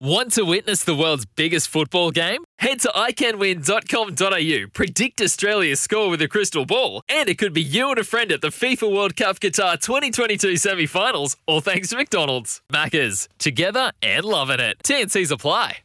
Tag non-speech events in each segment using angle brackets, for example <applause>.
Want to witness the world's biggest football game? Head to iCanWin.com.au, predict Australia's score with a crystal ball, and it could be you and a friend at the FIFA World Cup Qatar 2022 semi finals, all thanks to McDonald's. Maccas, together and loving it. TNC's apply.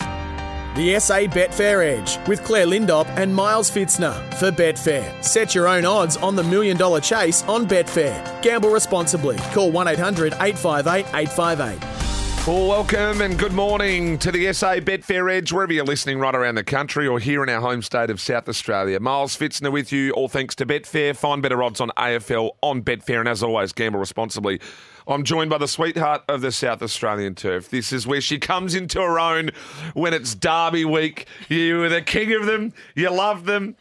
The SA Betfair Edge with Claire Lindop and Miles Fitzner for Betfair. Set your own odds on the million dollar chase on Betfair. Gamble responsibly. Call 1 800 858 858. Well, welcome and good morning to the SA Betfair Edge, wherever you're listening right around the country or here in our home state of South Australia. Miles Fitzner with you, all thanks to Betfair. Find better odds on AFL on Betfair, and as always, gamble responsibly. I'm joined by the sweetheart of the South Australian turf. This is where she comes into her own when it's Derby week. You are the king of them. You love them.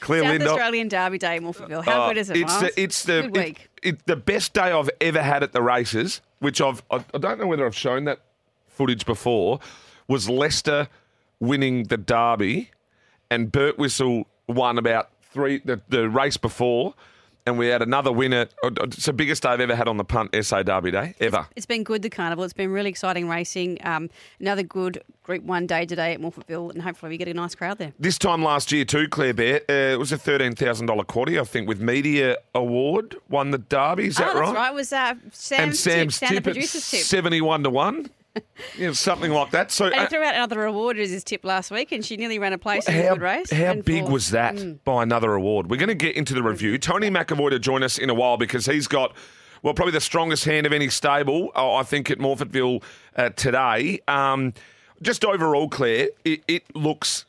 Claire South Lindop. Australian Derby Day in Wolfville. How Oh, good is it, It's Miles? the, it's the Good it- it- the best day I've ever had at the races, which I've I, I don't know whether I've shown that footage before, was Leicester winning the Derby, and Burt Whistle won about three the, the race before. And we had another winner. It's the biggest day I've ever had on the punt SA Derby Day, ever. It's been good, the carnival. It's been really exciting racing. Um, another good Group 1 day today at Morphettville, and hopefully we get a nice crowd there. This time last year too, Claire Bear, uh, it was a $13,000 quaddy, I think, with Media Award, won the Derby. Is that oh, right? that's right. It was uh, Sam's and Sam's tip, Sam, the tip at producer's tip. 71 1. <laughs> yeah, something like that. So, And uh, he threw out another award as his tip last week, and she nearly ran a place in a how, good race. how big fourth. was that Mm. by another award? We're going to get into the review. Tony McEvoy to join us in a while because he's got, well, probably the strongest hand of any stable, uh, I think, at Morphettville uh, today. Um, just overall, Claire, it, it looks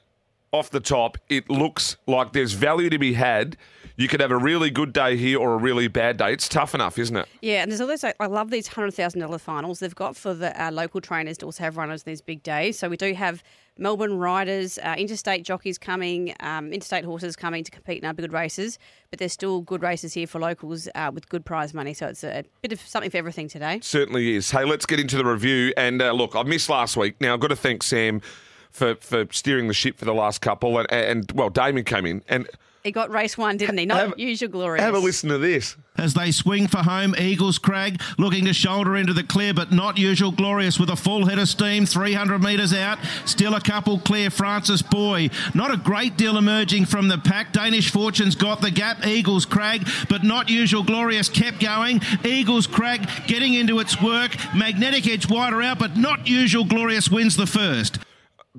off the top, it looks like there's value to be had. You could have a really good day here or a really bad day. It's tough enough, isn't it? Yeah, and there's also I love these hundred thousand dollar finals they've got for the uh, local trainers to also have runners in these big days. So we do have Melbourne riders, uh, interstate jockeys coming, um, interstate horses coming to compete in our good races. But there's still good races here for locals uh, with good prize money. So it's a bit of something for everything today. Certainly is. Hey, let's get into the review. And uh, look, I missed last week. Now, I've got to thank Sam for, for steering the ship for the last couple. And, and well, Damien came in. And He got race one, didn't he? Not Have- usual glorious. have a listen to this. As they swing for home, Eagles Crag looking to shoulder into the clear, but not usual glorious with a full head of steam, 300 metres out. Still a couple clear. Francis Boy, not a great deal emerging from the pack. Danish Fortunes got the gap. Eagles Crag, but not usual glorious kept going. Eagles Crag getting into its work. Magnetic Edge wider out, but not usual glorious wins the first.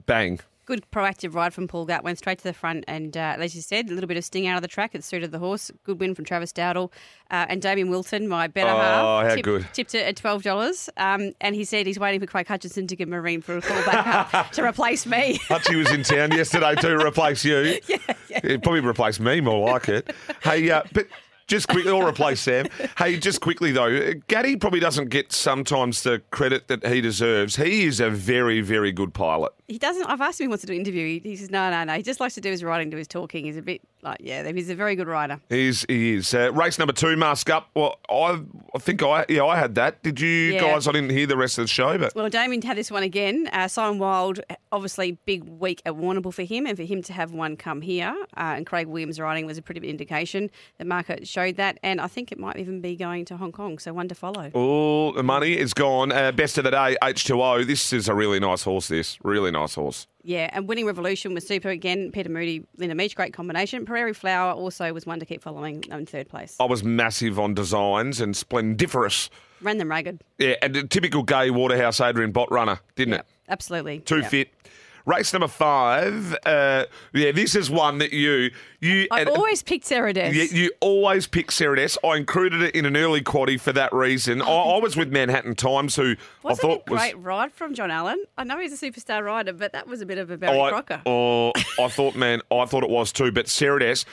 Bang. Good proactive ride from Paul Gatt. Went straight to the front, and uh, as you said, a little bit of sting out of the track. It suited the horse. Good win from Travis Dowdle uh, and Damien Wilton, my better Oh, half. how tipped, good. Tipped it at twelve dollars, um, and he said he's waiting for Craig Hutchinson to give Marine for a call back up <laughs> to replace me. <laughs> Hutchie was in town yesterday to replace you. <laughs> Yeah, He'd probably replace me more like it. Hey, uh, but just quickly, or replace Sam. Hey, just quickly though, Gaddy probably doesn't get sometimes the credit that he deserves. He is a very, very good pilot. he doesn't. I've asked him if he wants to do an interview. He, he says no, no, no. He just likes to do his writing, do his talking. He's a bit like yeah. He's a very good rider. He's, he is. Uh, race number two, Mask Up. Well, I, I think I, yeah, I had that. Did you Yeah. guys? I didn't hear the rest of the show, but Well, Damien had this one again. Uh, Simon Wild, obviously big week at Warrnambool for him, and for him to have one come here, uh, and Craig Williams riding was a pretty big indication. The market showed that, and I think it might even be going to Hong Kong. So one to follow. all the money is gone. Uh, best of the day, H2O. This is a really nice horse. This really nice horse. Yeah, and winning Revolution was super again. Peter Moody, Linda Meech, great combination. Prairie Flower also was one to keep following in third place. I was massive on designs and splendiferous. Ran them ragged. Yeah, and a typical Gai Waterhouse Adrian Bott runner, didn't Yeah, it? absolutely. Too Yeah. fit. Race number five. Uh, yeah, this is one that you you I and- always picked Sarah Des. Yeah, you always pick Sarah Des. I included it in an early quaddy for that reason. I, I was with Manhattan Times, who Wasn't I thought a great ride from John Allen? I know he's a superstar rider, but that was a bit of a Barry was. Crocker. Oh, I thought, man, I thought it was too. But Sarah Des,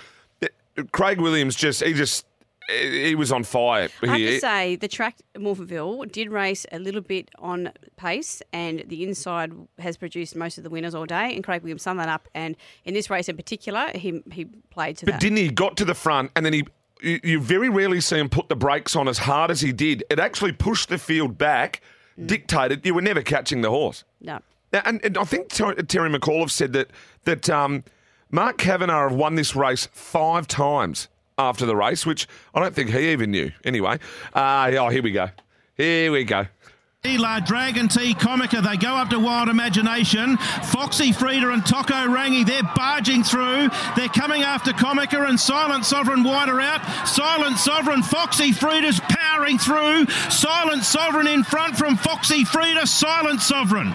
Craig Williams, just he just he was on fire. I have to say, the track at Morphettville did race a little bit on pace, and the inside has produced most of the winners all day. And Craig Williams summed that up. And in this race in particular, he he played to that. But that. didn't he? Got to the front and then he. You, you very rarely see him put the brakes on as hard as he did. It actually pushed the field back, Mm. dictated you were never catching the horse. no. And, and I think Ter- Terry McAuliffe said that that um, Mark Kavanagh have won this race five times after the race, which I don't think he even knew. Anyway, uh, oh, here we go. Here we go. La Dragon T Comica, they go up to Wild Imagination. Foxy Frida and Toko Rangi, they're barging through. They're coming after Comica and Silent Sovereign wider out. Silent Sovereign, Foxy Frida's powering through. Silent Sovereign in front from Foxy Frida, Silent Sovereign.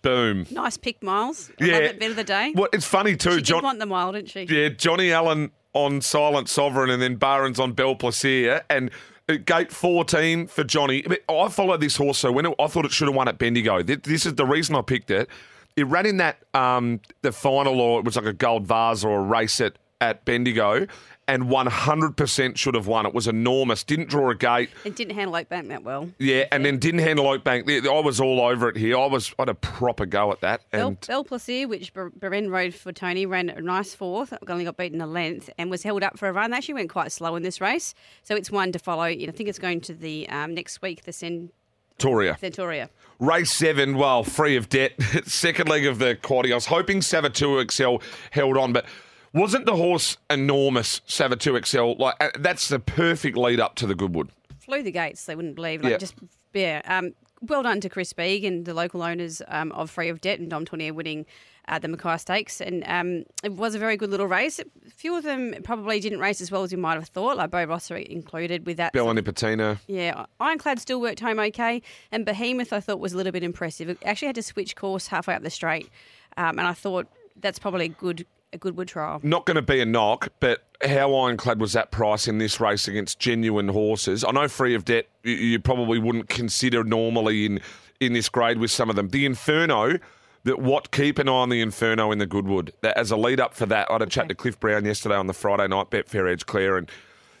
Boom. Nice pick, Miles. Yeah. love it bit of the day. Well, it's funny too, she John. did want the mile, didn't she? Yeah, Johnny Allen on Silent Sovereign and then Barons on Belle Plaisir and uh, gate 14 for Johnny. I followed this horse, so when it, I thought it should have won at Bendigo. This is the reason I picked it. It ran in that um, the final, or it was like a gold vase or a race at, at Bendigo, and 100% should have won. It was enormous. Didn't draw a gate. It didn't handle Oakbank that well. Yeah, and then didn't handle Oakbank. I was all over it here. I was I had a proper go at that. Bel, And Bel Plaisir, which Ber- Barend rode for Tony, ran a nice fourth. Only got beaten a length and was held up for a run. They actually went quite slow in this race, so it's one to follow. I think it's going to the um, next week, the Cen- Toria. Centauria. Race seven, well, free of debt. <laughs> Second leg of the quaddy. I was hoping Savatu XL held on, but wasn't the horse enormous, Savatu XL? Like uh, that's the perfect lead up to the Goodwood. Flew the gates, they wouldn't believe. Like Yeah. just yeah. Um, well done to Chris Bieg and the local owners um, of Free of Debt and Dom Tourneur winning uh, the Mackay Stakes. And um, it was a very good little race. A few of them probably didn't race as well as you might have thought, like Bo Rosser included with that. Bella Nipotina. Yeah, Ironclad still worked home okay, and Behemoth I thought was a little bit impressive. It actually had to switch course halfway up the straight, um, and I thought that's probably a good a Goodwood trial. Not going to be a knock, but how ironclad was that price in this race against genuine horses? I know free of debt you, probably wouldn't consider normally in in this grade with some of them. The Inferno. That what keep an eye on the Inferno in the Goodwood. That as a lead up for that, I had a chat Okay. to Cliff Brown yesterday on the Friday night Betfair Edge Clear, and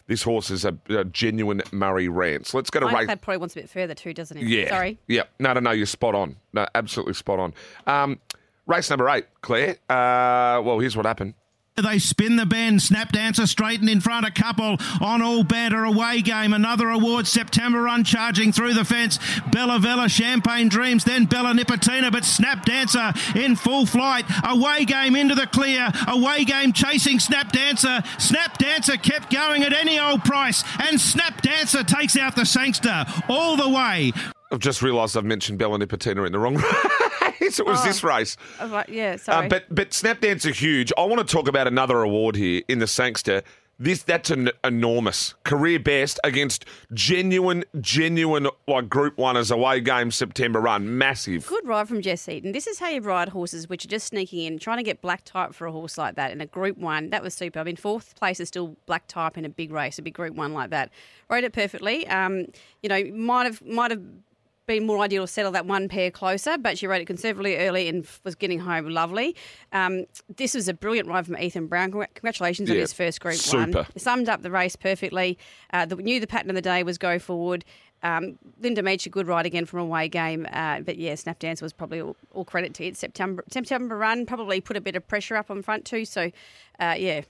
this horse is a, a genuine Murray Rance. Let's go to race. That probably wants a bit further too, doesn't it? Yeah. Sorry. Yeah. No, no, no. You're spot on. No, absolutely spot on. Um, race number eight, Claire. Uh, well, here's what happened. They spin the bend. Snap Dancer straightened in front. A couple on all banter away game. Another award. September run charging through the fence. Bella Vella Champagne Dreams. Then Bella Nipotina. But Snap Dancer in full flight. Away game into the clear. Away game chasing Snap Dancer. Snap Dancer kept going at any old price. And Snap Dancer takes out the Sangster all the way. I've just realised I've mentioned Bella Nipotina in the wrong <laughs> It was this race. Yeah, sorry. Uh, but but Snapdance are huge. I want to talk about another award here in the Sangster. This that's an enormous career best against genuine, genuine like Group One as away game September run. Massive. Good ride from Jess Eaton. This is how you ride horses which are just sneaking in, trying to get black type for a horse like that in a Group One. That was super. I mean, fourth place is still black type in a big race, a big Group One like that. Rode it perfectly. Um, you know, might have might have been more ideal to settle that one pair closer, but she rode it conservatively early and was getting home lovely. Um, this was a brilliant ride from Ethan Brown. Congr- Congratulations on his first Group super. One. Summed up the race perfectly. Uh, the, knew the pattern of the day was go forward. Um, Linda Meech, a good ride again from away game. Uh, but yeah, Snap Dance was probably all, all credit to it. September September run probably put a bit of pressure up on front too. So uh, yeah,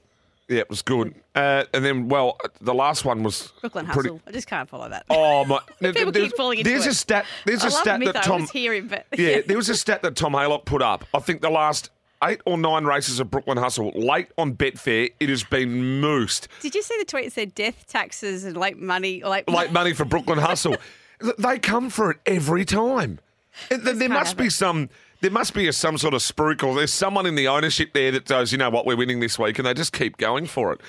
Yeah, it was good. Uh, and then, well, the last one was Brooklyn pretty- Hustle. I just can't follow that. Oh my! <laughs> People there's, keep falling into there's it. a stat. There's I a love stat Mytho. that I Tom. was hearing, but <laughs> yeah, there was a <laughs> stat that Tom Haylock put up. I think the last eight or nine races of Brooklyn Hustle late on Betfair, it has been moosed. Did you see the tweet that said death taxes and late money? Late, Late money for Brooklyn Hustle. they come for it every time. There can't must have be it. some. There must be a, some sort of spruik, or there's someone in the ownership there that goes, you know what, we're winning this week, and they just keep going for it.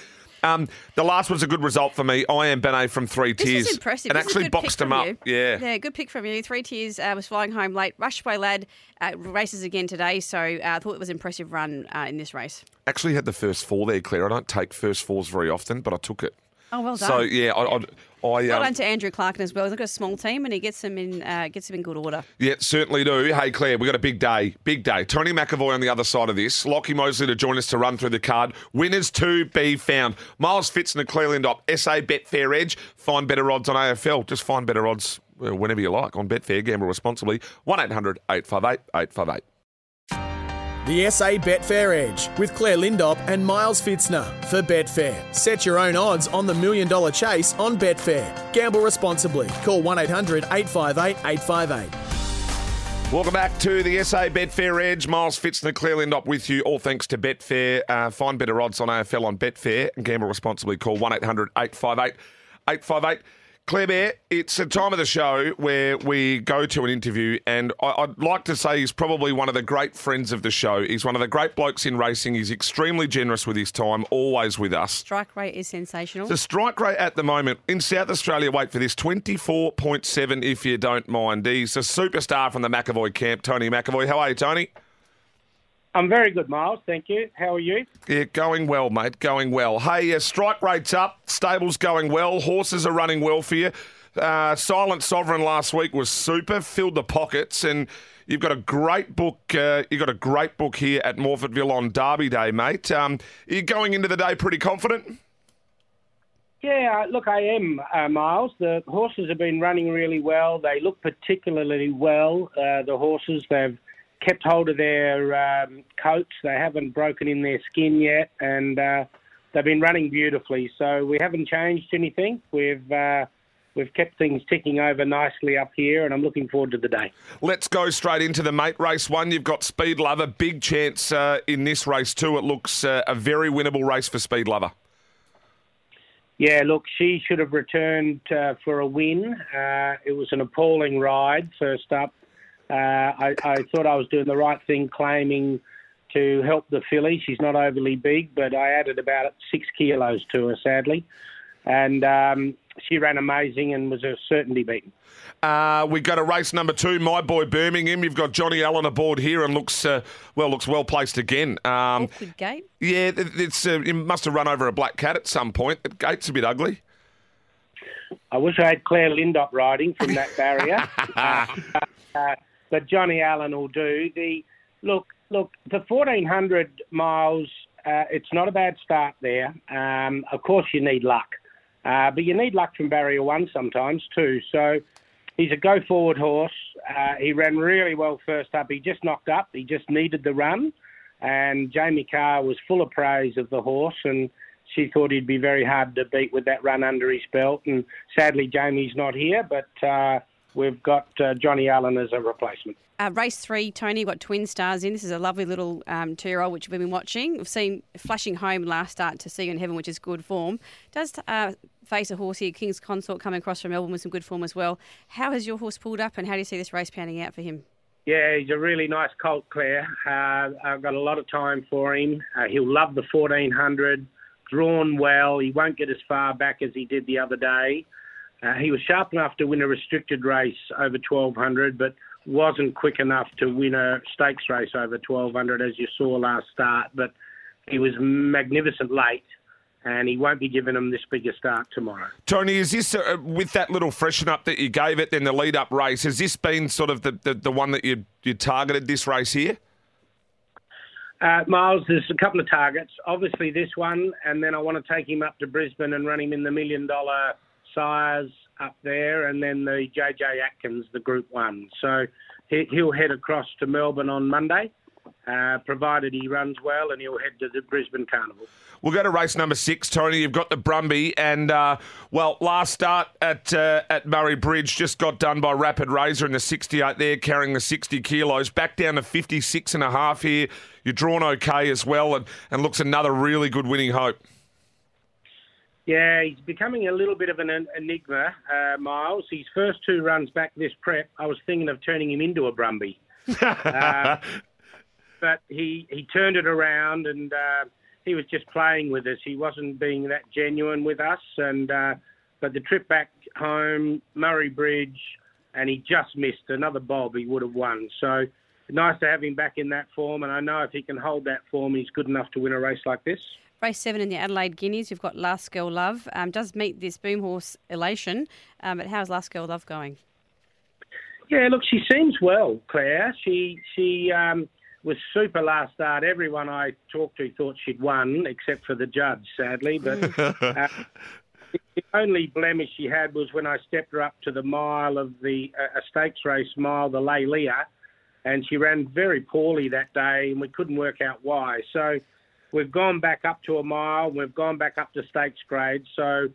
Um, the last was a good result for me. I am Benet from three This tiers. is impressive. And This actually boxed him up. you. Yeah. Yeah, good pick from you. Three tiers uh, was flying home late. Rushway lad uh, races again today, so uh, I thought it was an impressive run uh, in this race. Actually had the first four there, Claire. I don't take first fours very often, but I took it. Oh, well done. So yeah, I, I, I well um, done to Andrew Clarkin as well. He's got a small team and he gets them in uh, gets them in good order. yeah, certainly do. Hey Claire, we got a big day, big day. Tony McEvoy on the other side of this. Lockie Mosley to join us to run through the card. Winners to be found. Miles Fitz and Claire Lindop. SA Betfair Edge. Find better odds on AFL. Just find better odds whenever you like on Betfair. Gamble responsibly. One 858 858 The SA Betfair Edge with Claire Lindop and Miles Fitzner for Betfair. Set your own odds on the million dollar chase on Betfair. Gamble responsibly. Call 1 800 858 858. Welcome back to the SA Betfair Edge. Miles Fitzner, Claire Lindop with you, all thanks to Betfair. Uh, find better odds on AFL on Betfair and gamble responsibly. Call 1 800 858 858. Claire Bear, it's a time of the show where we go to an interview, and I, would like to say he's probably one of the great friends of the show. He's one of the great blokes in racing. He's extremely generous with his time, always with us. Strike rate is sensational. The strike rate at the moment in South Australia, wait for this, 24.7 if you don't mind. He's a superstar from the McEvoy camp, Tony McEvoy. How are you, Tony? I'm very good, Miles. Thank you. How are you? Yeah, going well, mate. Going well. Hey, uh, strike rate's up. Stable's going well. Horses are running well for you. Uh, Silent Sovereign last week was super. Filled the pockets, and you've got a great book. Uh, you've got a great book here at Morphettville on Derby Day, mate. Um, are you going into the day pretty confident? Yeah, look, I am, uh, Miles. The horses have been running really well. They look particularly well. Uh, the horses they've kept hold of their um, coats. They haven't broken in their skin yet, and uh, they've been running beautifully. So we haven't changed anything. We've uh, we've kept things ticking over nicely up here, and I'm looking forward to the day. Let's go straight into the mate race one. You've got Speed Lover, big chance uh, in this race too. It looks uh, a very winnable race for Speed Lover. Yeah, look, she should have returned uh, for a win. Uh, it was an appalling ride first up. Uh, I, I, thought I was doing the right thing claiming to help the filly. She's not overly big, but I added about six kilos to her, sadly. And um, she ran amazing and was a certainty beaten. Uh, we've got a race number two, my boy Birmingham. You've got Johnny Allen aboard here and looks uh, well, looks well placed again. Um, Awkward gate. Yeah, it's uh, it must have run over a black cat at some point. The gate's a bit ugly. I wish I had Claire Lindop riding from that barrier. <laughs> Uh, but Johnny Allen will do. The look, look, the 1400 miles. Uh, it's not a bad start there. Um, of course, you need luck, uh, but you need luck from barrier one sometimes too. So he's a go forward horse. Uh, he ran really well first up. He just knocked up. He just needed the run, and Jamie Kah was full of praise of the horse and. She thought he'd be very hard to beat with that run under his belt, and sadly Jamie's not here. But uh, we've got uh, Johnny Allen as a replacement. Uh, race three, Tony, got twin stars in. This is a lovely little um, two-year-old which we've been watching. We've seen flashing home last start to See You in Heaven, which is good form. Does uh, face a horse here, King's Consort, coming across from Melbourne with some good form as well. How has your horse pulled up, and how do you see this race panning out for him? Yeah, he's a really nice colt, Claire. Uh, I've got a lot of time for him. Uh, he'll love the 1400, drawn well. He won't get as far back as he did the other day. Uh, he was sharp enough to win a restricted race over 1200, but wasn't quick enough to win a stakes race over 1200, as you saw last start. But he was magnificent late, and he won't be giving him this bigger start tomorrow. Tony, is this uh, with that little freshen up that you gave it, then the lead up race? Has this been sort of the, the, the one that you you targeted this race here? Uh, Miles, there's a couple of targets. Obviously, this one, and then I want to take him up to Brisbane and run him in the million dollar Sires up there, and then the JJ Atkins, the Group One. So he, will head across to Melbourne on Monday, uh, provided he runs well, and he'll head to the Brisbane Carnival. We'll go to race number six, Tony. You've got the Brumby, and uh, well, last start at uh, at Murray Bridge just got done by Rapid Razor in the 68 there, carrying the 60 kilos. Back down to 56 and a half here. You're drawn okay as well, and, and looks another really good winning hope. Yeah, he's becoming a little bit of an enigma, uh, Miles. His first two runs back this prep, I was thinking of turning him into a Brumby. <laughs> uh, but he, he turned it around and uh, he was just playing with us. He wasn't being that genuine with us. And uh, But the trip back home, Murray Bridge, and he just missed another bob, he would have won. So nice to have him back in that form. And I know if he can hold that form, he's good enough to win a race like this. Race seven in the Adelaide Guineas, we've got Last Girl Love. Um, does meet this boom horse elation, um, but how's Last Girl Love going? Yeah, look, she seems well, Claire. She she um, was super last start. Everyone I talked to thought she'd won, except for the judge, sadly. But <laughs> uh, the only blemish she had was when I stepped her up to the mile of the uh, a stakes race mile, the Lay Leah, and she ran very poorly that day, and we couldn't work out why. So We've gone back up to a mile. We've gone back up to stakes grade. So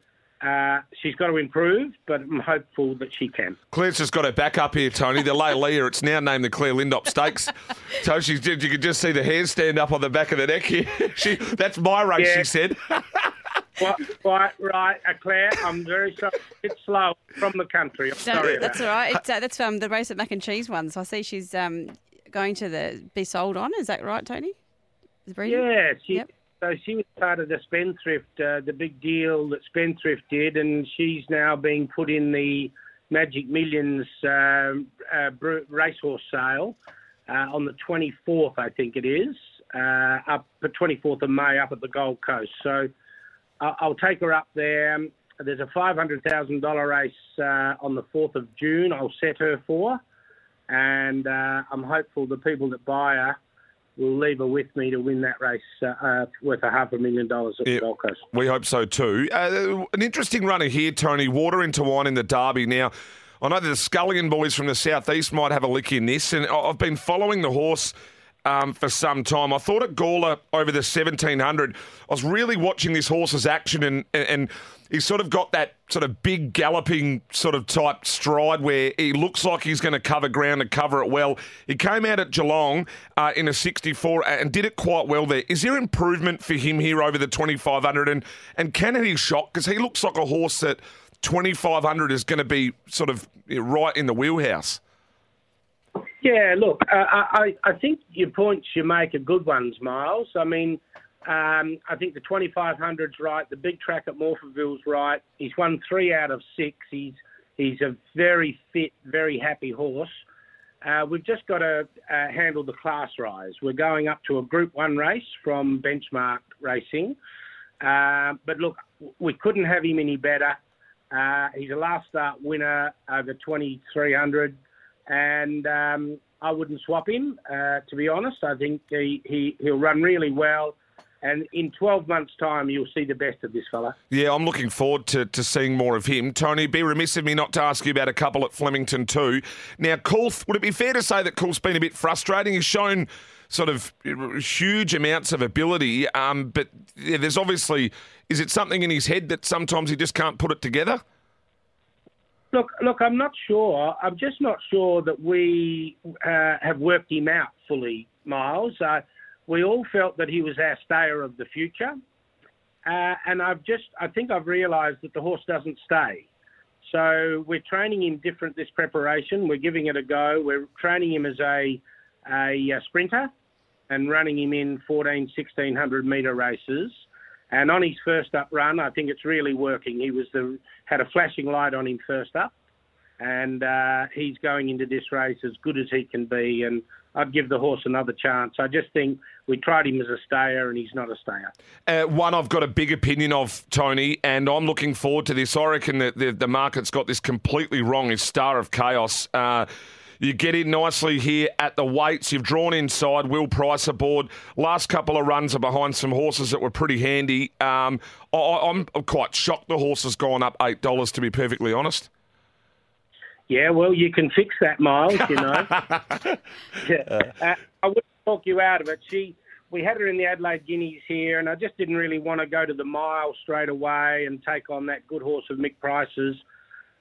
uh, she's got to improve, but I'm hopeful that she can. Claire's just got her back up here, Tony. The Lay Leah, it's now named the Claire Lindop Stakes. <laughs> so she's, did you can just see the hair stand up on the back of the neck here. <laughs> she, that's my race, yeah. she said. <laughs> Quite, quite right, uh, Claire. I'm very sorry. It's slow from the country. I'm No, sorry. that's all right. It's, uh, that's um, the race at Mac and Cheese one. So I see she's um, going to the be sold on. Is that right, Tony? Breeding? Yeah, she, Yep. so she was part of the Spendthrift, uh, the big deal that Spendthrift did, and she's now being put in the Magic Millions um uh, racehorse sale uh, on the 24th, I think it is, uh, up the 24th of May up at the Gold Coast. So I- I'll take her up there. There's a $500,000 race uh, on the 4th of June. I'll set her for, and uh, I'm hopeful the people that buy her will leave her with me to win that race uh, uh, worth a half a million dollars at Yeah. the Gold Coast. We hope so too. Uh, an interesting runner here, Tony. Water into wine in the Derby. Now, I know the Scullion boys from the southeast might have a lick in this, and I've been following the horse um, for some time. I thought at Gawler over the 1700, I was really watching this horse's action, and, and, and he's sort of got that sort of big galloping sort of type stride where he looks like he's going to cover ground and cover it well. He came out at Geelong uh, in a 64 and did it quite well there. Is there improvement for him here over the 2500, and and can he shock? Because he looks like a horse that 2500 is going to be sort of right in the wheelhouse. Yeah, look, uh, I, I I think your points you make are good ones, Miles. I mean, um, I think the 2500's right. The big track at Morphettville's right. He's won three out of six. He's he's a very fit, very happy horse. Uh, we've just got to uh, handle the class rise. We're going up to a Group One race from Benchmark Racing, uh, but look, we couldn't have him any better. Uh, he's a last start winner over 2300 and um, I wouldn't swap him. Uh, to be honest, I think he, he he'll run really well, and in 12 months' time, you'll see the best of this fella. Yeah, I'm looking forward to, to seeing more of him. Tony, be remiss of me not to ask you about a couple at Flemington too. Now, Coulth, would it be fair to say that Coulth's been a bit frustrating? He's shown sort of huge amounts of ability, um, but there's obviously, is it something in his head that sometimes he just can't put it together? Look, look, I'm not sure. I'm just not sure that we uh, have worked him out fully, Miles. Uh, we all felt that he was our stayer of the future, uh, and I've just, I think I've realised that the horse doesn't stay. So we're training him different this preparation. We're giving it a go. We're training him as a a, uh sprinter and running him in 14, 1600 metre races. And on his first up run, I think it's really working. He was the had a flashing light on him first up, and uh, he's going into this race as good as he can be. And I'd give the horse another chance. I just think we tried him as a stayer, and he's not a stayer. Uh, one I've got a big opinion of, Tony, and I'm looking forward to this. I reckon that the, the market's got this completely wrong. Is Star of Chaos. Uh, you get in nicely here at the weights. You've drawn inside. Will Price aboard. Last couple of runs are behind some horses that were pretty handy. Um, I, I'm quite shocked the horse has gone up $8, to be perfectly honest. Yeah, well, you can fix that, Miles. You know, <laughs> yeah. uh, I wouldn't talk you out of it. She, we had her in the Adelaide Guineas here, and I just didn't really want to go to the mile straight away and take on that good horse of Mick Price's.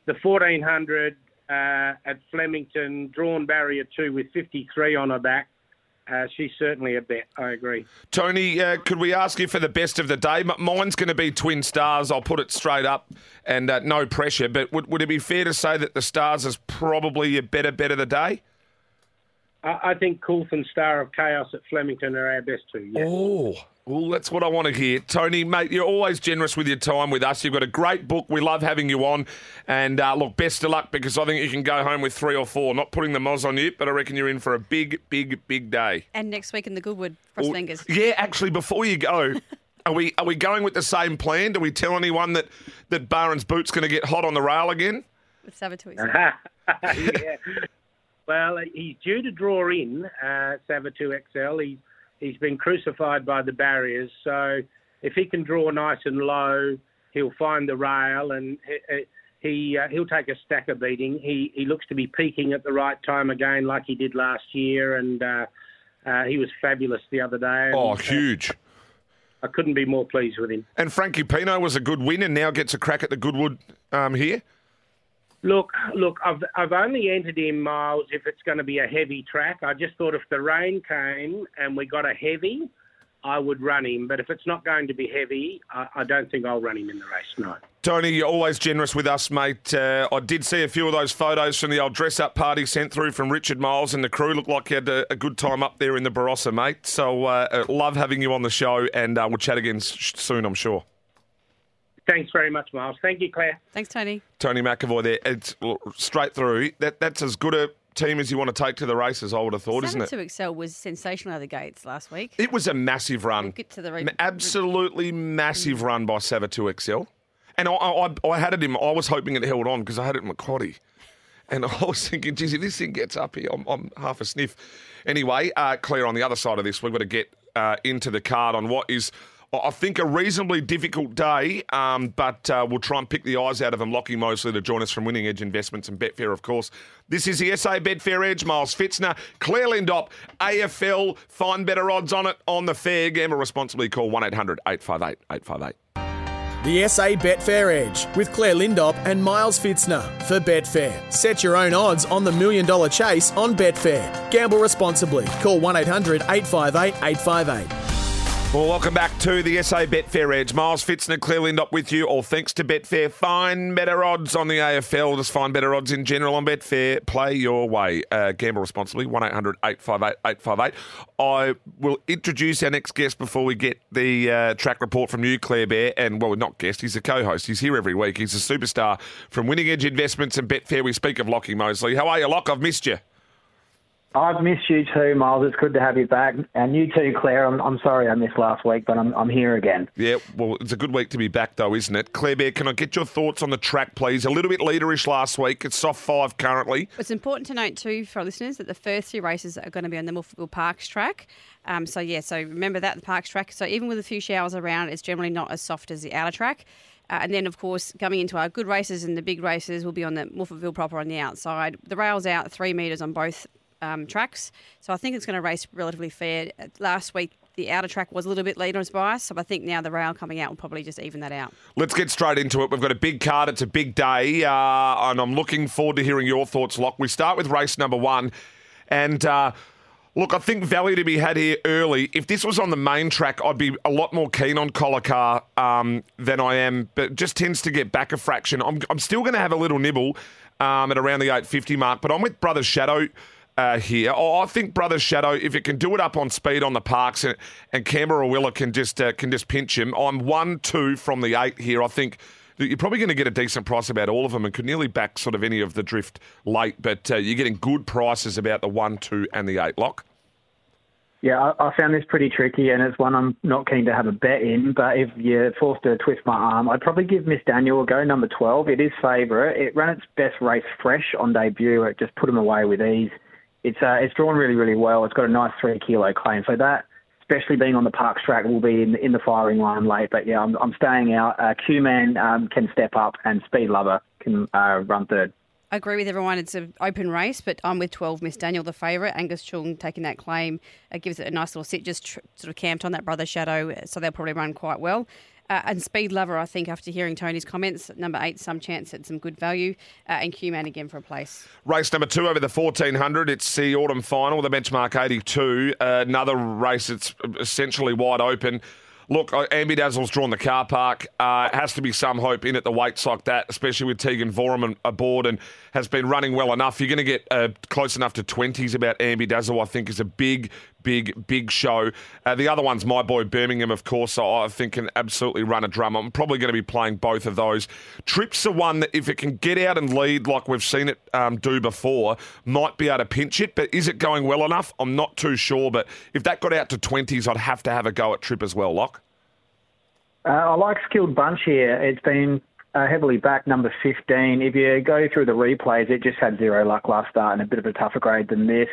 The 1400 uh, at Flemington, drawn barrier two with 53 on her back. Uh, she's certainly a bet. I agree. Tony, uh, could we ask you for the best of the day? Mine's going to be Twin Stars. I'll put it straight up and uh, no pressure. But would, would it be fair to say that the Stars is probably your better bet of the day? I, I think Coulth and Star of Chaos at Flemington are our best two. Yeah. Oh, well, that's what I want to hear. Tony, mate, you're always generous with your time with us. You've got a great book. We love having you on. And uh, look, best of luck because I think you can go home with three or four. Not putting the moz on you, but I reckon you're in for a big, big, big day. And next week in the Goodwood, cross Well, fingers. Yeah, actually, before you go, <laughs> are we are we going with the same plan? Do we tell anyone that that Barron's boot's going to get hot on the rail again? With Sabatui. <laughs> yeah. Well, he's due to draw in uh, Savatu XL. He's he's been crucified by the barriers, so if he can draw nice and low, he'll find the rail and he he uh, he'll take a stacker beating. He he looks to be peaking at the right time again, like he did last year, and uh, uh, he was fabulous the other day. And, Oh, uh, huge. I couldn't be more pleased with him. And Frankie Pino was a good win and now gets a crack at the Goodwood um, here. Look, look, I've I've only entered in miles if it's going to be a heavy track. I just thought if the rain came and we got a heavy, I would run him. But if it's not going to be heavy, I, I don't think I'll run him in the race. No. Tony, you're always generous with us, mate. Uh, I did see a few of those photos from the old dress up party sent through from Richard Miles and the crew. Looked like you had a, a good time up there in the Barossa, mate. So, uh, uh, love having you on the show, and uh, we'll chat again soon, I'm sure. Thanks very much, Miles. Thank you, Claire. Thanks, Tony. Tony McEvoy there. It's straight through. That That's as good a team as you want to take to the races, I would have thought, isn't Seven it? to Excel was sensational out of the gates last week. It was a massive run. Get to the re- An absolutely massive run by Savatu XL. And I, I, I had it in, I was hoping it held on because I had it in Macquarie. And <laughs> I was thinking, geez, if this thing gets up here, I'm, I'm half a sniff. Anyway, uh, Claire, on the other side of this, we've got to get uh, into the card on what is, I think, a reasonably difficult day, um, but uh, we'll try and pick the eyes out of them. Lockie Mosley to join us from Winning Edge Investments and Betfair, of course. This is the SA Betfair Edge. Miles Fitzner, Claire Lindop, AFL. Find better odds on it on the fair. Gamble responsibly. Call 1 800 858 858. The SA Betfair Edge with Claire Lindop and Miles Fitzner for Betfair. Set your own odds on the Million Dollar Chase on Betfair. Gamble responsibly. Call 1 800 858 858. Well, welcome back to the SA Betfair Edge. Miles Fitzner, Claire Lindop with you. All thanks to Betfair. Find better odds on the AFL. Just find better odds in general on Betfair. Play your way. Uh, gamble responsibly. 1 800 858 858. I will introduce our next guest before we get the uh, track report from you, Claire Bear. And, well, not guest, he's a co host. He's here every week. He's a superstar from Winning Edge Investments and Betfair. We speak of Lockie Mosley. How are you, Lock? I've missed you. I've missed you too, Miles. It's good to have you back. And you too, Claire. I'm, I'm sorry I missed last week, but I'm, I'm here again. Yeah, well, it's a good week to be back, though, isn't it? Claire Bear, can I get your thoughts on the track, please? A little bit leaderish last week. It's soft five currently. It's important to note too for our listeners that the first three races are going to be on the Morphettville Parks track. Um, so yeah, so remember that the Parks track. So even with a few showers around, it's generally not as soft as the outer track. Uh, and then, of course, coming into our good races and the big races will be on the Morphettville proper on the outside. The rail's out three metres on both um, tracks, so I think it's going to race relatively fair. Last week, the outer track was a little bit leader's bias, so I think now the rail coming out will probably just even that out. Let's get straight into it. We've got a big card. It's a big day, uh, and I'm looking forward to hearing your thoughts, Lock. We start with race number one, and. Uh, Look, I think value to be had here early. If this was on the main track, I'd be a lot more keen on Colacar um, than I am, but just tends to get back a fraction. I'm, I'm still going to have a little nibble um, at around the 850 mark, but I'm with Brother Shadow uh, here. Oh, I think Brother Shadow, if it can do it up on speed on the parks and, and Canberra Willa can just uh, can just pinch him, I'm one two from the eight here. I think you're probably going to get a decent price about all of them and could nearly back sort of any of the drift late, but uh, you're getting good prices about the one, two, and the eight lock. Yeah, I, found this pretty tricky, and it's one I'm not keen to have a bet in. But if you're forced to twist my arm, I'd probably give Miss Daniel a go, number 12. It is favourite. It ran its best race fresh on debut. It just put him away with ease. It's uh, it's drawn really, really well. It's got a nice three kilo claim. So that, especially being on the Parks track, will be in, in the firing line late. But yeah, I'm, I'm staying out. Uh, Q Man um, can step up, and Speed Lover can uh, run third. I agree with everyone. It's an open race, but I'm with 12 Miss Daniel, the favourite. Angus Chung taking that claim uh, gives it a nice little sit, just tr- sort of camped on that Brother Shadow, so they'll probably run quite well. Uh, and Speed Lover, I think, after hearing Tony's comments, number eight, some chance at some good value. Uh, and Q Man again for a place. Race number two over the 1400. It's the autumn final, the benchmark 82. Uh, another race that's essentially wide open. Look, uh, Ambidazzle's drawn the car park. Uh, has to be some hope in at the weights like that, especially with Teaghan Voorham aboard and has been running well enough. You're going to get uh, close enough to 20s about Ambidazzle, I think, is a big, big, big show. Uh, the other one's my boy Birmingham, of course. So I think can absolutely run a drum. I'm probably going to be playing both of those. Trips are one that if it can get out and lead like we've seen it um, do before, might be able to pinch it. But is it going well enough? I'm not too sure. But if that got out to 20s, I'd have to have a go at Trip as well, Lock. Uh, I like Skilled Bunch here. It's been uh, heavily back, number 15. If you go through the replays, it just had zero luck last start and a bit of a tougher grade than this.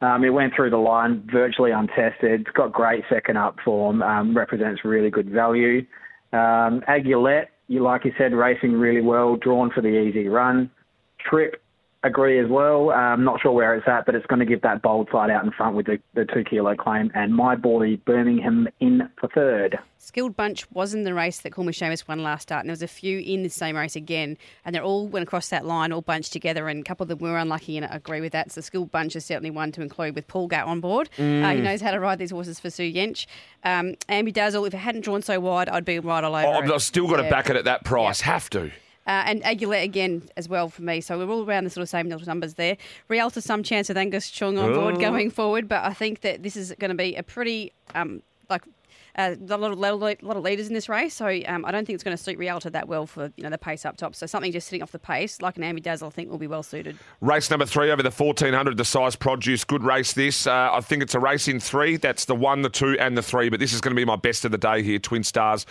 Um, it went through the line virtually untested. It's got great second up form, um, represents really good value. Um, Aguilette, you like you said, racing really well, drawn for the easy run. Trip, agree as well. I'm not sure where it's at, but it's going to give that bold side out in front with the, the two kilo claim. And my boy Birmingham in for third. Skilled Bunch was in the race that Call Me Seamus won last start, and there was a few in the same race again, and they all went across that line, all bunched together, and a couple of them were unlucky, and I agree with that. So Skilled Bunch is certainly one to include with Paul Gatt on board. Mm. Uh, he knows how to ride these horses for Sue Yench. Um, Ambi Dazzle, if it hadn't drawn so wide, I'd be right all over oh, it. I've still got to back it at that price. Have to. Uh, and Aguilera again as well for me. So we're all around the sort of same numbers there. Rialta, some chance with Angus Chung on board oh. going forward, but I think that this is going to be a pretty um, like uh, a lot of, lot of leaders in this race, so um, I don't think it's going to suit Rialta that well for you know the pace up top. So something just sitting off the pace, like an Ambi Dazzle, I think will be well suited. Race number three over the 1400, the Sires produce. Good race this. Uh, I think it's a race in three. That's the one, the two, and the three, but this is going to be my best of the day here, Twin Stars.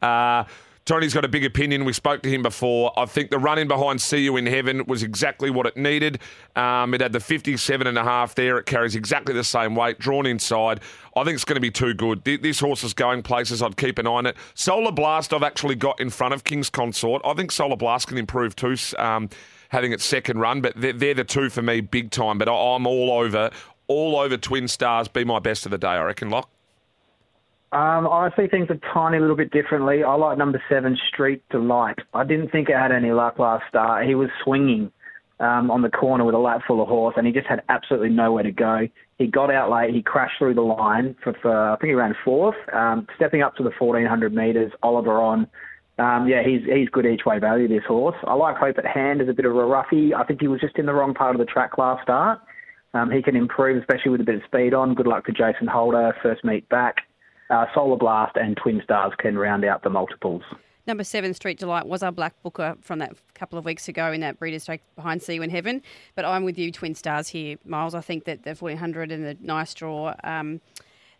Uh, Tony's got a big opinion. We spoke to him before. I think the run in behind See You in Heaven was exactly what it needed. Um, it had the 57 and a half there. It carries exactly the same weight, drawn inside. I think it's going to be too good. This horse is going places. I'd keep an eye on it. Solar Blast, I've actually got in front of King's Consort. I think Solar Blast can improve too. Um, having its second run, but they're, they're, the two for me big time. But I'm all over, all over Twin Stars. Be my best of the day, I reckon, Lock. Um, I see things a tiny little bit differently. I like number seven, Street Delight. I didn't think it had any luck last start. He was swinging um, on the corner with a lap full of horse, and he just had absolutely nowhere to go. He got out late. He crashed through the line for, for I think he ran fourth. Um, stepping up to the 1400 metres, Oliver on. Um, yeah, he's he's good each way value. This horse. I like Hope at Hand as a bit of a roughie. I think he was just in the wrong part of the track last start. Um, he can improve, especially with a bit of speed on. Good luck to Jason Holder, first meet back uh, Solar Blast and Twin Stars can round out the multiples. Number seven, Street Delight, was our black booker from that couple of weeks ago in that Breeders' Stake behind See You in Heaven. But I'm with you, Twin Stars here, Miles. I think that the 1400 and the nice draw. Um,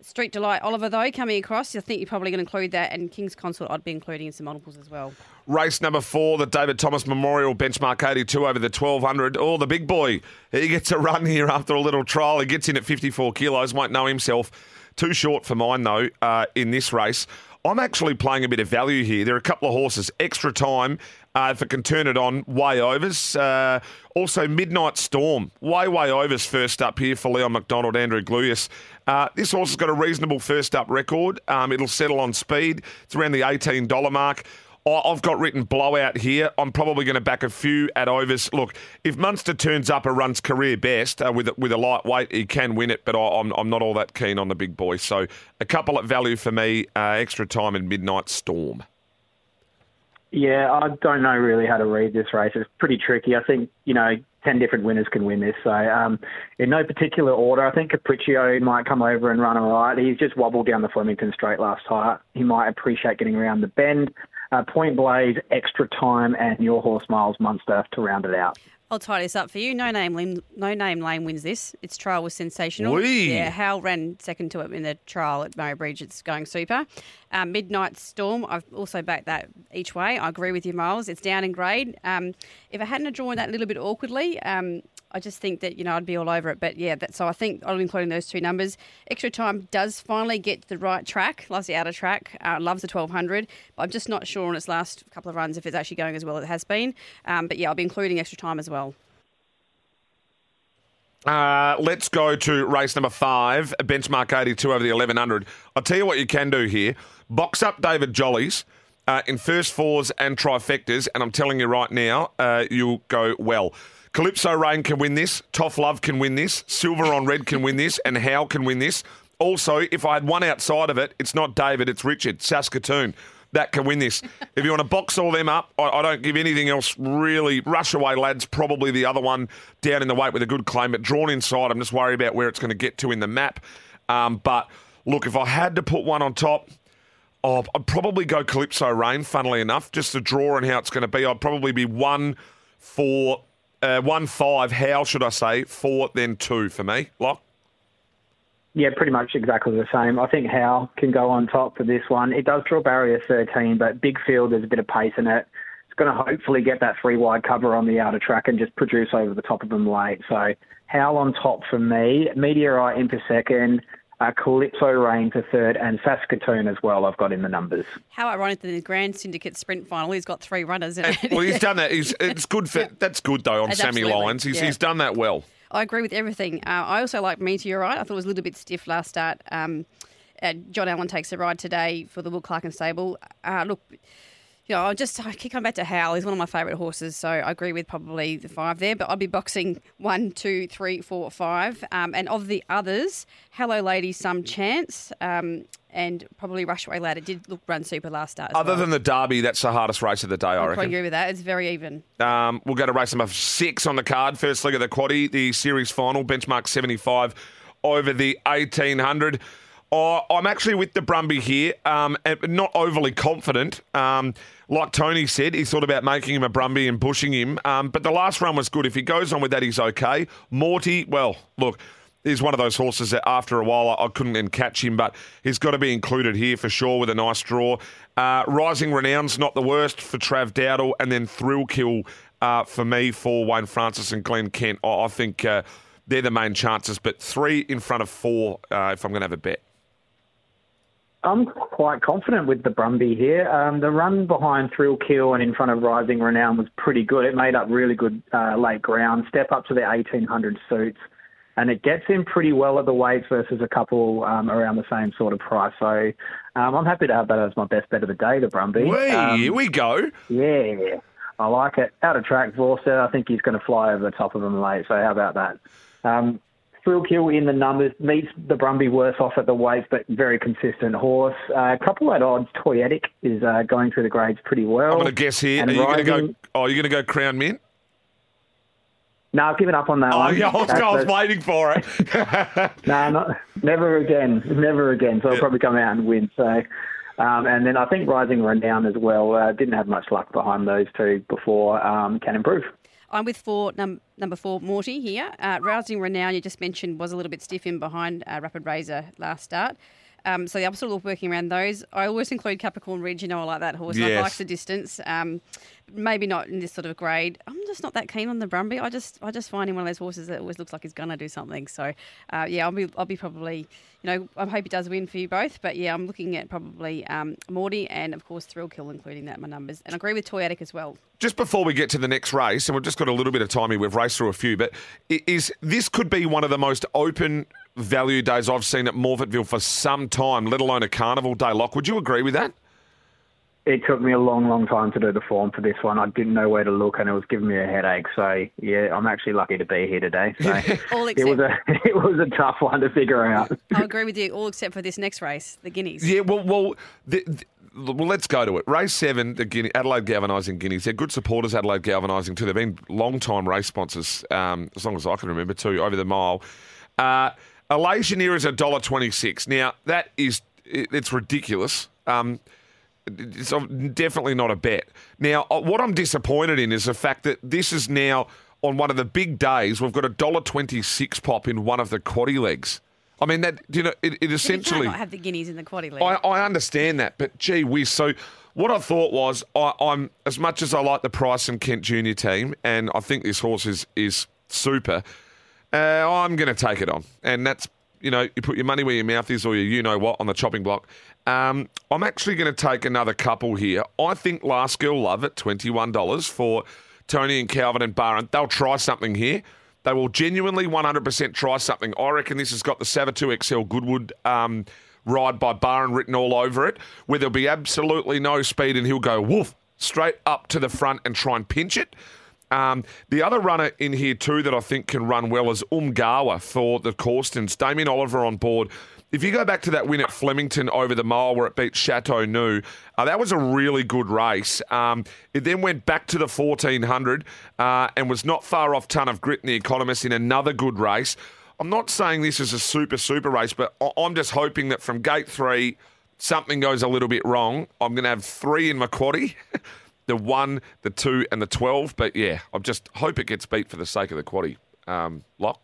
Street Delight, Oliver, though, coming across, I think you're probably going to include that, and King's Consort, I'd be including in some multiples as well. Race number four, the David Thomas Memorial Benchmark 82 over the 1200. Oh, the big boy. He gets a run here after a little trial. He gets in at 54 kilos, won't know himself. Too short for mine, though, uh, in this race. I'm actually playing a bit of value here. There are a couple of horses, extra time. Uh, if it can turn it on, way overs. Uh, also, Midnight Storm, way, way overs first up here for Leon McDonald, Andrew Gluyas. Uh, this horse has got a reasonable first up record. Um, it'll settle on speed. It's around the $18 mark. I've got written blowout here. I'm probably going to back a few at overs. Look, if Munster turns up and runs career best uh, with with a lightweight, he can win it. But I, am I'm not all that keen on the big boy. So a couple at value for me. Uh, extra time in Midnight Storm. Yeah, I don't know really how to read this race. It's pretty tricky. I think you know 10 different winners can win this. So, um, in no particular order, I think Capriccio might come over and run all right. He's just wobbled down the Flemington straight last time. He might appreciate getting around the bend uh, Point Blaze, Extra Time, and Your Horse Miles Munster to round it out. I'll tie this up for you. No name, Lane, no name Lane wins this. Its trial was sensational. Wee. Yeah, Hal ran second to it in the trial at Murray Bridge. It's going super. Um, Midnight Storm. I've also backed that each way. I agree with you, Miles. It's down in grade. Um, if I hadn't drawn that a little bit awkwardly, um, I just think that you know I'd be all over it. But yeah, that, so I think I'll be including those two numbers. Extra time does finally get the right track. Loves the outer track. Uh, loves the 1200. But I'm just not sure on its last couple of runs if it's actually going as well as it has been. Um, but yeah, I'll be including extra time as well. Uh, let's go to race number five, benchmark 82 over the 1100. I'll tell you what you can do here. Box up David Jolly's uh, in first fours and trifectas, and I'm telling you right now, uh, you'll go well. Calypso Rain can win this. Toff Love can win this. Silver on Red can win this. And Howe can win this. Also, if I had one outside of it, it's not David, it's Richard, Saskatoon. That can win this. if you want to box all them up, I, I, don't give anything else really. Rush Away Lads, probably the other one down in the weight with a good claim, but drawn inside, I'm just worried about where it's going to get to in the map. Um, but look, if I had to put one on top, oh, I'd probably go Calypso Rain, funnily enough, just the draw and how it's going to be. I'd probably be one, four, uh, one five. How should I say four then two for me? Lock. Yeah, pretty much exactly the same. I think Howe can go on top for this one. It does draw barrier 13, but big field, there's a bit of pace in it. It's going to hopefully get that three wide cover on the outer track and just produce over the top of them late. So Howe on top for me. Meteorite in for second. Uh, Calypso Rain to third, and Saskatoon as well. I've got in the numbers. How ironic that in the Grand Syndicate Sprint Final, he's got three runners in it. well, he's done that. He's, <laughs> it's good for that's good though on That's Sammy Lyons. He's, yeah. he's done that well. I agree with everything. Uh, I also like Meteorite. I thought it was a little bit stiff last start. Um, uh, John Allen takes a ride today for the Will Clarken Stable. Uh, look, know, I just I keep coming back to Howell. He's one of my favourite horses, so I agree with probably the five there. But I'd be boxing one, two, three, four, five. Um, and of the others, Hello Lady, some chance. Um, and probably Rushway Lad. It did look run super last start. Other well. than the Derby, that's the hardest race of the day, I I reckon. agree with that. It's very even. Um, we'll go to race number six on the card. First leg of the quaddy, the series final, benchmark 75 over the 1800. Oh, I'm actually with the Brumby here, um, not overly confident. Um, like Tony said, he thought about making him a Brumby and pushing him, um, but the last run was good. If he goes on with that, he's okay. Morty, well, look, he's one of those horses that after a while I, I couldn't then catch him, but he's got to be included here for sure with a nice draw. Uh, Rising Renown's not the worst for Trav Dowdle, and then Thrill Kill uh, for me for Wayne Francis and Glenn Kent. I, I think uh, they're the main chances, but three in front of four uh, if I'm going to have a bet. I'm quite confident with the Brumby here. Um, the run behind Thrill Kill and in front of Rising Renown was pretty good. It made up really good uh, late ground, step up to the 1800 suits, and it gets in pretty well at the weights versus a couple um, around the same sort of price. So um, I'm happy to have that as my best bet of the day, the Brumby. Wee, Um, here we go. yeah, I like it. Out of track, Vorster, I think he's going to fly over the top of him late. So how about that? Um, Thrill Kill in the numbers meets the Brumby worse off at the weights, but very consistent horse. Uh, a couple at odds, Toyetic is uh, going through the grades pretty well. I'm going to guess here. And Are you going to go? Oh, you're going to go Crown Mint? No, I've given up on that Oh, one. yeah, I was, I was waiting for it. <laughs> No, not, never again. Never again. So I'll probably come out and win. So, um, and then I think Rising Renown as well. Uh, didn't have much luck behind those two before. Um, can improve. I'm with four, num- number four, Morty here. Uh, Rising Renown, you just mentioned, was a little bit stiff in behind uh, Rapid Razor last start. Um, so I'm sort of working around those. I always include Capricorn Ridge. You know, I like that horse. I Yes. like the distance. Um, maybe not in this sort of grade. I'm just not that keen on the Brumby. I just, I just find him one of those horses that always looks like he's gonna do something. So, uh, yeah, I'll be, I'll be probably, you know, I hope he does win for you both. But yeah, I'm looking at probably um, Morty and of course Thrill Kill, including that in my numbers. And I agree with Toyetic as well. just before we get to the next race, and we've just got a little bit of time here, we've raced through a few, but is this could be one of the most open value days I've seen at Morphettville for some time, let alone a carnival day. Lock, would you agree with that? It took me a long, long time to do the form for this one. I didn't know where to look, and it was giving me a headache. So yeah, I'm actually lucky to be here today. So <laughs> All it was a <laughs> it was a tough one to figure out. I agree with you, all except for this next race, the Guineas. Yeah, well, well, the, the- well, let's go to it. Race seven, the Guinea, Adelaide Galvanising Guineas. They're good supporters, Adelaide Galvanising too. They've been long time race sponsors, um, as long as I can remember too, over the mile. Uh, Elationeer is a dollar twenty six. Now that is it's ridiculous. Um, it's definitely not a bet. Now, uh, what I'm disappointed in is the fact that this is now on one of the big days. We've got a dollar twenty six pop in one of the quaddy legs. I mean that you know it, it You essentially. can't not have the Guineas in the quaddy league. I, I understand that, but gee whiz. So what I thought was, I, I'm as much as I like the Price and Kent Junior team, and I think this horse is is super. Uh, I'm going to take it on, and that's you know you put your money where your mouth is, or your you know what on the chopping block. Um, I'm actually going to take another couple here. I think Last Girl Love at twenty one dollars for Tony and Calvin and Barend. They'll try something here. They will genuinely 100% try something. I reckon this has got the Savatoxl Goodwood um, ride by Barend written all over it, where there'll be absolutely no speed and he'll go woof straight up to the front and try and pinch it. Um, the other runner in here too that I think can run well is Umgawa for the Corstons. Damien Oliver on board. If you go back to that win at Flemington over the mile where it beat Chateau Nou, uh, that was a really good race. Um, it then went back to the 1400 uh, and was not far off Ton of Grit in the Economist in another good race. I'm not saying this is a super, super race, but I- I'm just hoping that from gate three, something goes a little bit wrong. I'm going to have three in my quaddy. <laughs> the one, the two, and the 12. But yeah, I just hope it gets beat for the sake of the quaddy. Um, lock.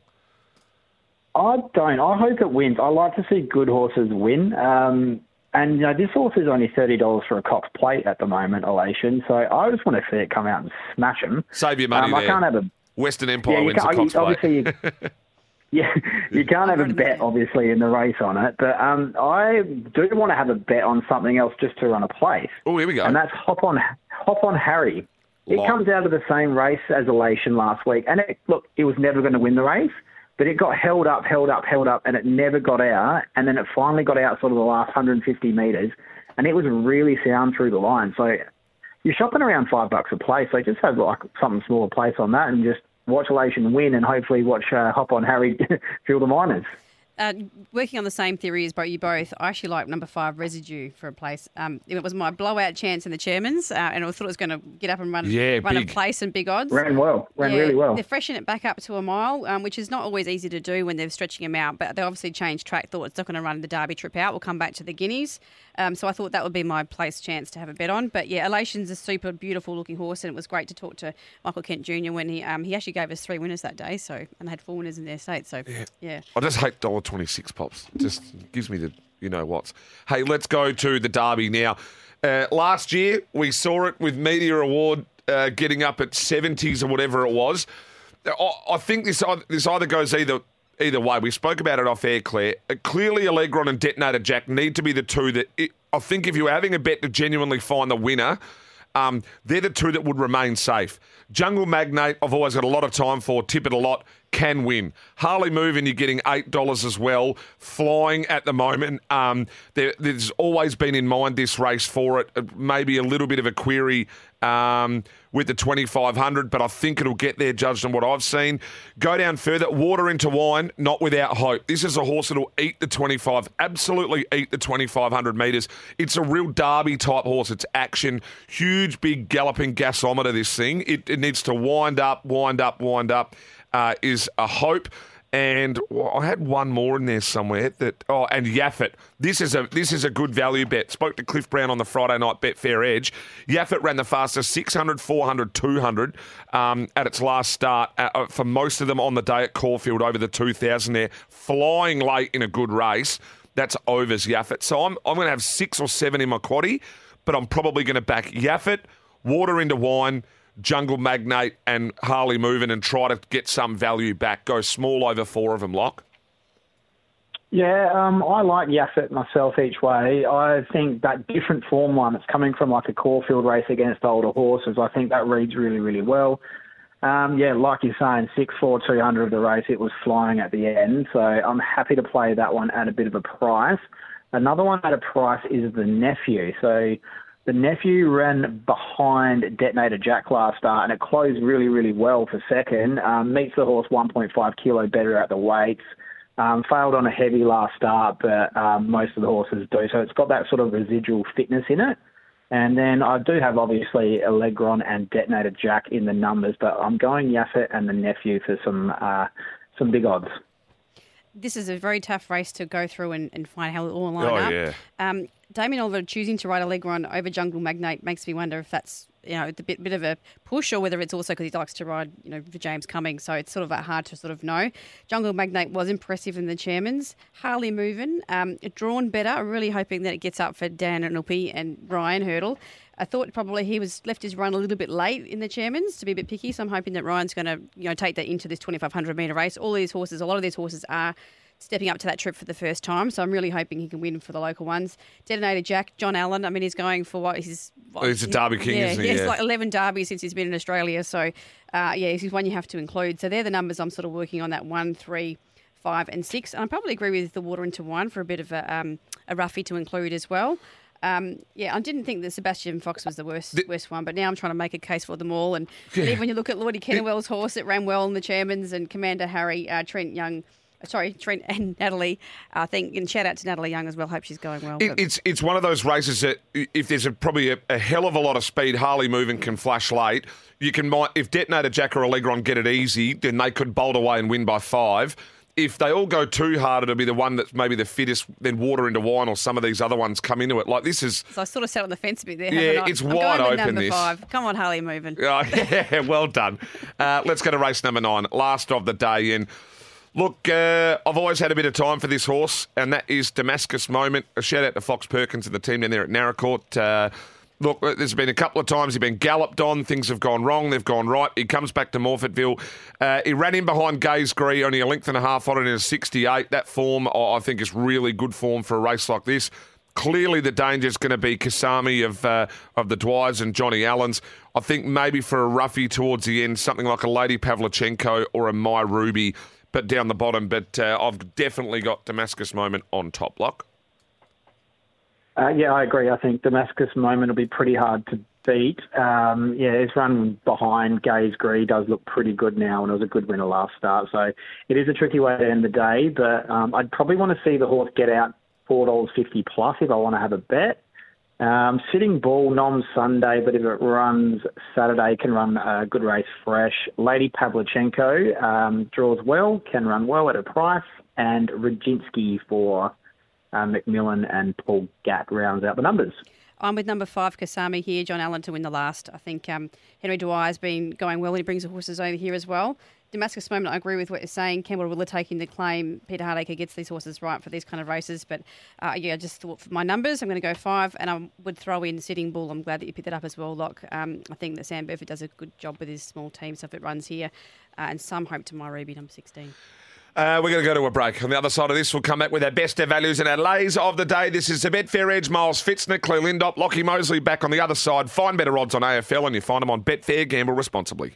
I don't. I hope it wins. I like to see good horses win. Um, and you know, this horse is only thirty dollars for a Cox Plate at the moment, Elation. So I just want to see it come out and smash him. Save your money Um, I can't have a Western Empire yeah. Wins can't, Cox Plate. obviously, you, <laughs> Yeah, <laughs> you can't have a bet, obviously, in the race on it. But um, I do want to have a bet on something else just to run a place. Oh, here we go. And that's Hop on, Hop on Harry. It comes out of the same race as Elation last week. And it, look, it was never going to win the race, but it got held up, held up, held up, and it never got out. And then it finally got out sort of the last 150 metres. And it was really sound through the line. So you're shopping around five bucks a place. So just have like something smaller place on that and just watch Elation win and hopefully watch uh, Hop on Harry fill the minors. Uh, working on the same theory as you both, I actually like number five residue for a place. Um, it was my blowout chance in the chairman's, uh, and I thought it was going to get up and run, yeah, run a place and big odds. Ran well, ran yeah, really well. They're freshening it back up to a mile, um, which is not always easy to do when they're stretching them out, but they obviously changed track, thought it's not going to run the Derby trip out. We'll come back to the Guineas. Um, so I thought that would be my place chance to have a bet on. But yeah, Elation's a super beautiful looking horse, and it was great to talk to Michael Kent Jr. when he um, he actually gave us three winners that day, so and they had four winners in their state. So yeah, yeah. I just hate Donald 26 pops. Just gives me the you know what's. Hey, let's go to the derby now. Uh, last year we saw it with media award uh, getting up at 70s or whatever it was. I, I think this uh, this either goes either either way. We spoke about it off air, Claire. Uh, clearly, Allegron and Detonator Jack need to be the two that it, I think if you're having a bet to genuinely find the winner um, they're the two that would remain safe. Jungle Magnate, I've always got a lot of time for, tip it a lot, can win. Harley Moving, you're getting $8 as well, flying at the moment. Um, there, there's always been in mind this race for it, Uh, maybe a little bit of a query um, with the 2500, but I think it'll get there, judged on what I've seen. Go down further, water into wine, not without hope. This is a horse that'll eat the 25, absolutely eat the 2500 metres. It's a real derby type horse. It's action, huge, big galloping gasometer, this thing. It, it needs to wind up, wind up, wind up, uh, is a hope. And I had one more in there somewhere that oh, and Yaffet. This is a this is a good value bet. Spoke to Cliff Brown on the Friday night Betfair Edge. Yaffet ran the fastest 600, 400, 200 um, at its last start uh, uh, for most of them on the day at Caulfield over the 2000 there, flying late in a good race. That's overs Yaffet. So I'm I'm going to have six or seven in my quaddy, but I'm probably going to back Yaffet, water into wine. Jungle Magnate and Harley moving and try to get some value back. Go small over four of them, Lock. Yeah, um, I like Yaffet myself each way. I think that different form one, it's coming from like a Caulfield race against older horses. I think that reads really, really well. Um, yeah, like you're saying, six four two hundred of the race, it was flying at the end. So I'm happy to play that one at a bit of a price. Another one at a price is the nephew. So the nephew ran behind Detonator Jack last start, and it closed really, really well for second. Um, meets the horse 1.5 kilo better at the weights. Um, failed on a heavy last start, but um, most of the horses do. So it's got that sort of residual fitness in it. And then I do have obviously Allegron and Detonator Jack in the numbers, but I'm going Yaffet and the nephew for some uh, some big odds. this is a very tough race to go through and, and find how it all line Oh, up. yeah. Um, Damien Oliver choosing to ride Allegron over Jungle Magnate makes me wonder if that's you know a bit bit of a push or whether it's also because he likes to ride you know for James Cummings. So it's sort of hard to sort of know. Jungle Magnate was impressive in the chairman's. Harley moving, um, drawn better. Really hoping that it gets up for Dan and Upi and Ryan Hurdle. I thought probably he was left his run a little bit late in the chairman's to be a bit picky. So I'm hoping that Ryan's going to you know take that into this 2500 meter race. All these horses, a lot of these horses are stepping up to that trip for the first time. So I'm really hoping he can win for the local ones. Detonator Jack, John Allen. I mean, he's going for what he's. What, He's a Derby king, yeah, isn't he? He's Yeah. like 11 derbies since he's been in Australia. So, uh, yeah, he's one you have to include. So they're the numbers I'm sort of working on that one, three, five, and six. And I probably agree with the water into wine for a bit of a, um, a roughie to include as well. Um, yeah, I didn't think that Sebastian Fox was the worst worst one, but now I'm trying to make a case for them all. And, and even when you look at Lloyd Kennewell's horse, it ran well in the chairman's, and Commander Harry, uh, Trent Young, sorry, Trent and <laughs> Natalie. I think, and shout out to Natalie Young as well. Hope she's going well. It, it's it's one of those races that if there's a, probably a, a hell of a lot of speed, Harley moving can flash late. You can if Detonator Jack or Allegron get it easy, then they could bolt away and win by five. If they all go too hard, it'll be the one that's maybe the fittest. Then water into wine, or some of these other ones come into it. Like this is, So I sort of sat on the fence a bit there. Yeah, it's I'm wide open, Number this. five. Come on, Harley, moving. oh, <laughs> yeah, well done. Uh, let's go to race number nine, last of the day. And look, uh, I've always had a bit of time for this horse, and that is Damascus Moment. A shout out to Fox Perkins and the team down there at Naracoorte. Uh, look, there's been a couple of times he's been galloped on. Things have gone wrong. They've gone right. He comes back to Morphettville. Uh, he ran in behind Gaze Gree, only a length and a half on it in a 68. That form, I think, is really good form for a race like this. Clearly, the danger is going to be Kasami of uh, of the Dwyers and Johnny Allen's. I think maybe for a roughie towards the end, something like a Lady Pavlichenko or a My Ruby, but down the bottom. But uh, I've definitely got Damascus Moment on top lock. Uh, yeah, I agree. I think Damascus Moment will be pretty hard to beat. Um, yeah, his run behind Gaze Gree does look pretty good now, and it was a good winner last start. So it is a tricky way to end the day, but um, I'd probably want to see the horse get out four dollars fifty plus if I want to have a bet. Um, sitting bull nom Sunday, but if it runs Saturday, can run a good race fresh. Lady Pavlichenko um, draws well, can run well at a price, and Radzinski for uh, McMillan and Paul Gatt rounds out the numbers. I'm with number five, Kasami here. John Allen to win the last. I think um, Henry Dwyer's been going well and he brings the horses over here as well. Damascus moment, I agree with what you're saying. Campbell Willer taking the claim. Peter Hardacre gets these horses right for these kind of races. But uh, yeah, I just thought for my numbers, I'm going to go five, and I would throw in Sitting Bull. I'm glad that you picked that up as well, Lock. Um, I think that Sam Burford does a good job with his small team, so if it runs here, uh, and some hope to my Ruby, number 16. Uh, we're going to go to a break. On the other side of this, we'll come back with our best of values and our lays of the day. This is the Betfair Edge, Miles Fitzner, Claire Lindop, Lockie Mosley back on the other side. Find better odds on AFL and you find them on Betfair. Gamble responsibly.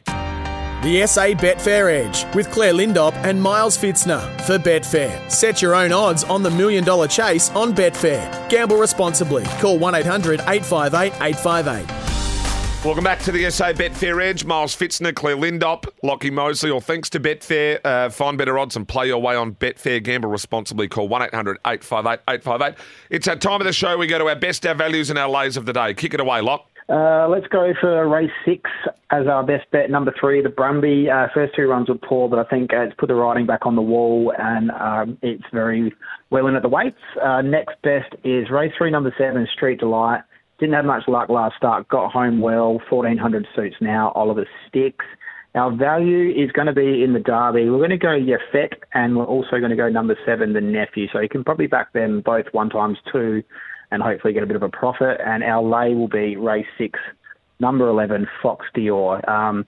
The SA Betfair Edge with Claire Lindop and Miles Fitzner for Betfair. Set your own odds on the million dollar chase on Betfair. Gamble responsibly. Call 1 800 858 858. Welcome back to the SA Betfair Edge. Miles Fitzner, Claire Lindop, Lockie Mosley. All thanks to Betfair. Uh, find better odds and play your way on Betfair. Gamble responsibly. Call 1 800 858 858. It's our time of the show. We go to our best, our values, and our lays of the day. Kick it away, Lock. Uh, let's go for race six as our best bet. Number three, the Brumby. Uh, first two runs were poor, but I think uh, it's put the riding back on the wall and um, it's very well in at the weights. Uh, next best is race three, number seven, Street Delight. Didn't have much luck last start. Got home well. 1400 suits now. Oliver Sticks. Our value is going to be in the Derby. We're going to go Yafet and we're also going to go number seven, the Nephew. So you can probably back them both one times two and hopefully get a bit of a profit. And our lay will be race six, number 11, Fox Dior. Um,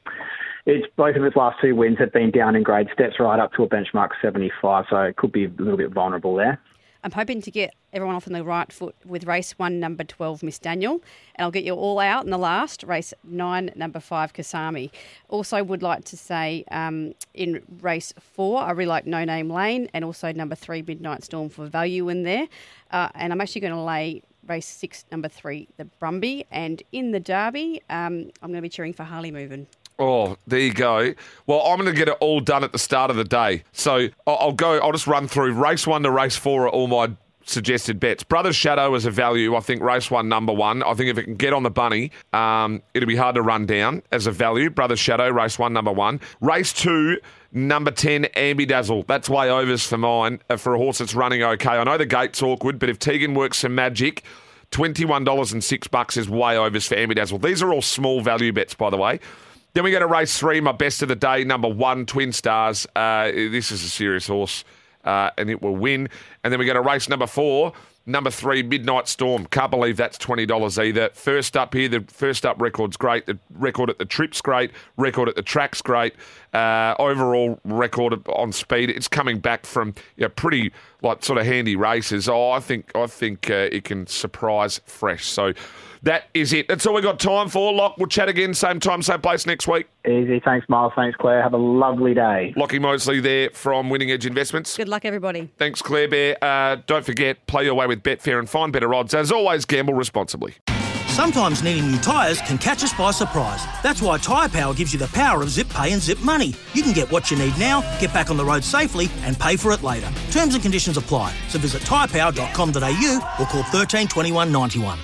it's both of its last two wins have been down in grade, steps right up to a benchmark 75, so it could be a little bit vulnerable there. I'm hoping to get everyone off on the right foot with race one, number 12, Miss Daniel. And I'll get you all out in the last, race nine, number five, Kasami. Also, would like to say um, in race four, I really like No Name Lane and also number three, Midnight Storm for value in there. Uh, and I'm actually going to lay race six, number three, the Brumby. And in the Derby, um, I'm going to be cheering for Harley Moving. Oh, there you go. Well, I'm going to get it all done at the start of the day. So I'll go, I'll just run through race one to race four are all my suggested bets. Brothers Shadow is a value. I think race one, number one. I think if it can get on the bunny, um, it'll be hard to run down as a value. Brothers Shadow, race one, number one. Race two, number 10, Ambidazzle. That's way overs for mine, uh, for a horse that's running okay. I know the gate's awkward, but if Teaghan works some magic, $21 and six bucks is way overs for Ambidazzle. These are all small value bets, by the way. Then we go to race three, my best of the day, number one, Twin Stars. Uh, this is a serious horse, uh, and it will win. And then we go to race number four, number three, Midnight Storm. Can't believe that's twenty dollars either. First up here, the first up record's great. The record at the trip's great. Record at the track's great. Uh, overall record on speed, it's coming back from you know, pretty like sort of handy races. Oh, I think I think uh, it can surprise fresh. So. That is it. That's all we got time for. Lock, we'll chat again, same time, same place next week. Easy. Thanks, Miles. Thanks, Claire. Have a lovely day. Lockie Mosley there from Winning Edge Investments. Good luck, everybody. Thanks, Claire Bear. Uh, don't forget, play your way with Betfair and find better odds. As always, gamble responsibly. Sometimes needing new tyres can catch us by surprise. That's why Tyre Power gives you the power of zip pay and zip money. You can get what you need now, get back on the road safely, and pay for it later. Terms and conditions apply. So visit tyrepower.com.au or call 13 21 91.